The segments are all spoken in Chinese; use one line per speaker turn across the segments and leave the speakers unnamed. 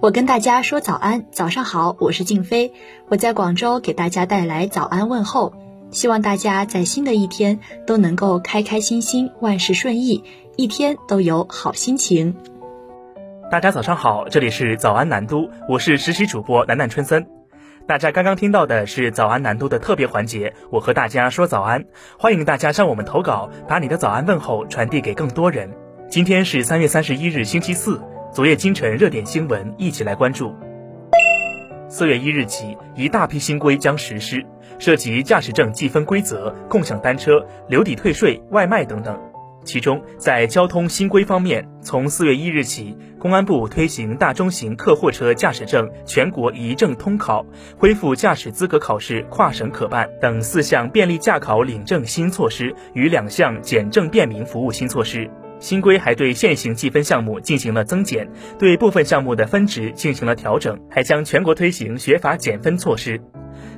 我跟大家说早安，早上好，我是静飞，我在广州给大家带来早安问候，希望大家在新的一天都能够开开心心，万事顺意，一天都有好心情。
大家早上好，这里是早安南都，我是实习主播楠楠春森。大家刚刚听到的是早安南都的特别环节，我和大家说早安，欢迎大家向我们投稿，把你的早安问候传递给更多人。今天是三月三十一日，星期四。昨夜今晨热点新闻，一起来关注。四月一日起，一大批新规将实施，涉及驾驶证计分规则、共享单车、留抵退税、外卖等等。其中，在交通新规方面，从四月一日起，公安部推行大中型客货车驾驶证全国一证通考，恢复驾驶资格考试跨省可办等四项便利驾考领证新措施与两项简政便民服务新措施。新规还对现行计分项目进行了增减，对部分项目的分值进行了调整，还将全国推行学法减分措施。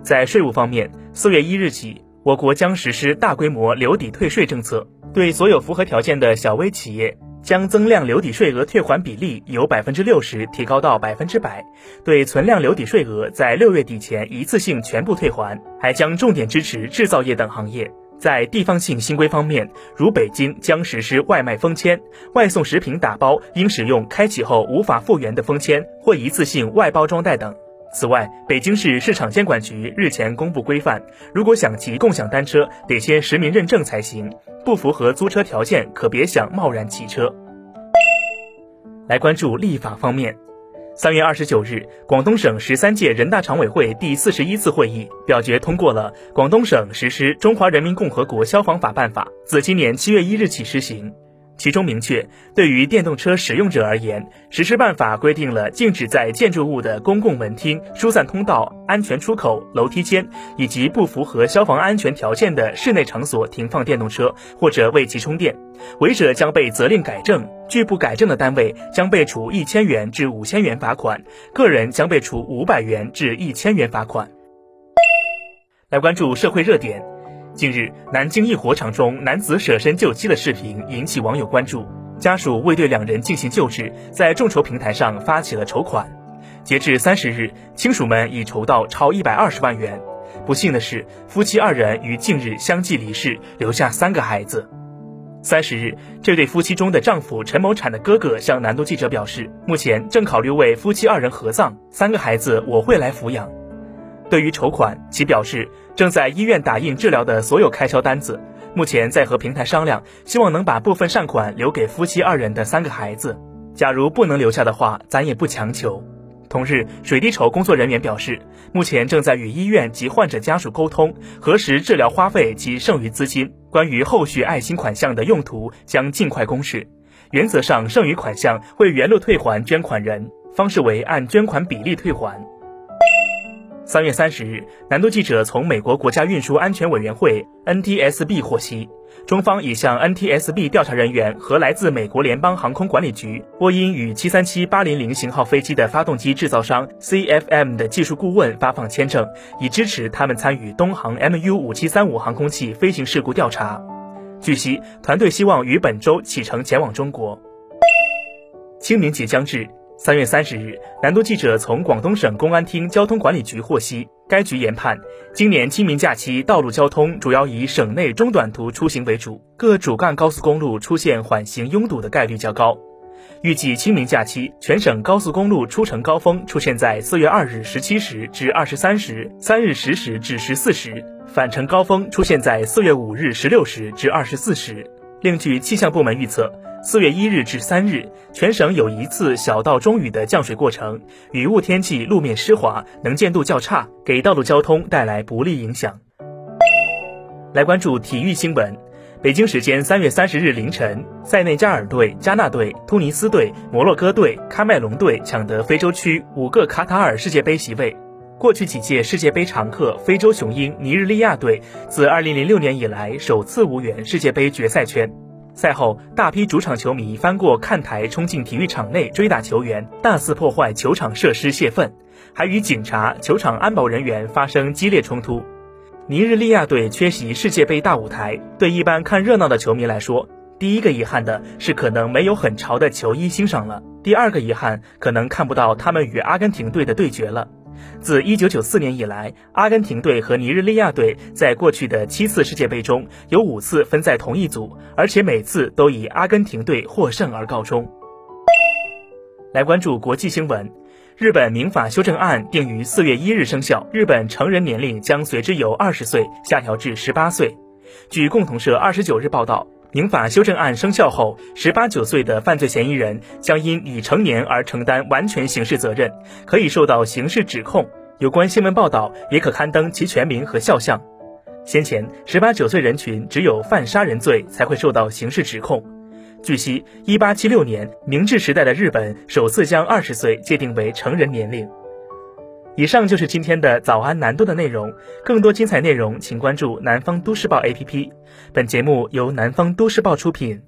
在税务方面，四月一日起，我国将实施大规模留抵退税政策。对所有符合条件的小微企业，将增量留抵税额退还比例由百分之六十提高到百分之百，对存量留抵税额在六月底前一次性全部退还，还将重点支持制造业等行业。在地方性新规方面，如北京将实施外卖封签，外送食品打包应使用开启后无法复原的封签或一次性外包装袋等。此外，北京市市场监管局日前公布规范，如果想骑共享单车，得先实名认证才行，不符合租车条件可别想贸然骑车。来关注立法方面，三月二十九日，广东省十三届人大常委会第四十一次会议表决通过了《广东省实施中华人民共和国消防法办法》，自今年七月一日起施行。其中明确，对于电动车使用者而言，实施办法规定了禁止在建筑物的公共门厅、疏散通道、安全出口、楼梯间以及不符合消防安全条件的室内场所停放电动车或者为其充电，违者将被责令改正，拒不改正的单位将被处一千元至五千元罚款，个人将被处五百元至一千元罚款。来关注社会热点。近日，南京一火场中男子舍身救妻的视频引起网友关注，家属为对两人进行救治，在众筹平台上发起了筹款。截至三十日，亲属们已筹到超一百二十万元。不幸的是，夫妻二人于近日相继离世，留下三个孩子。三十日，这对夫妻中的丈夫陈某产的哥哥向南都记者表示，目前正考虑为夫妻二人合葬，三个孩子我会来抚养。对于筹款，其表示正在医院打印治疗的所有开销单子，目前在和平台商量，希望能把部分善款留给夫妻二人的三个孩子。假如不能留下的话，咱也不强求。同日，水滴筹工作人员表示，目前正在与医院及患者家属沟通，核实治疗花费及剩余资金。关于后续爱心款项的用途，将尽快公示。原则上，剩余款项会原路退还捐款人，方式为按捐款比例退还。三月三十日，南都记者从美国国家运输安全委员会 （NTSB） 获悉，中方已向 NTSB 调查人员和来自美国联邦航空管理局、波音与七三七八零零型号飞机的发动机制造商 CFM 的技术顾问发放签证，以支持他们参与东航 MU 五七三五航空器飞行事故调查。据悉，团队希望于本周启程前往中国。清明节将至。三月三十日，南都记者从广东省公安厅交通管理局获悉，该局研判，今年清明假期道路交通主要以省内中短途出行为主，各主干高速公路出现缓行拥堵的概率较高。预计清明假期全省高速公路出城高峰出现在四月二日十七时至二十三时，三日十时至十四时；返程高峰出现在四月五日十六时至二十四时。另据气象部门预测。四月一日至三日，全省有一次小到中雨的降水过程，雨雾天气路面湿滑，能见度较差，给道路交通带来不利影响。来关注体育新闻，北京时间三月三十日凌晨，塞内加尔队、加纳队、突尼斯队、摩洛哥队、喀麦隆队抢得非洲区五个卡塔尔世界杯席位。过去几届世界杯常客非洲雄鹰尼日利亚队，自二零零六年以来首次无缘世界杯决赛圈。赛后，大批主场球迷翻过看台，冲进体育场内追打球员，大肆破坏球场设施泄愤，还与警察、球场安保人员发生激烈冲突。尼日利亚队缺席世界杯大舞台，对一般看热闹的球迷来说，第一个遗憾的是，可能没有很潮的球衣欣赏了；第二个遗憾，可能看不到他们与阿根廷队的对决了。自1994年以来，阿根廷队和尼日利亚队在过去的七次世界杯中有五次分在同一组，而且每次都以阿根廷队获胜而告终。来关注国际新闻，日本民法修正案定于四月一日生效，日本成人年龄将随之由二十岁下调至十八岁。据共同社二十九日报道。民法修正案生效后，十八九岁的犯罪嫌疑人将因已成年而承担完全刑事责任，可以受到刑事指控。有关新闻报道也可刊登其全名和肖像。先前，十八九岁人群只有犯杀人罪才会受到刑事指控。据悉，一八七六年，明治时代的日本首次将二十岁界定为成人年龄。以上就是今天的早安南都的内容。更多精彩内容，请关注南方都市报 APP。本节目由南方都市报出品。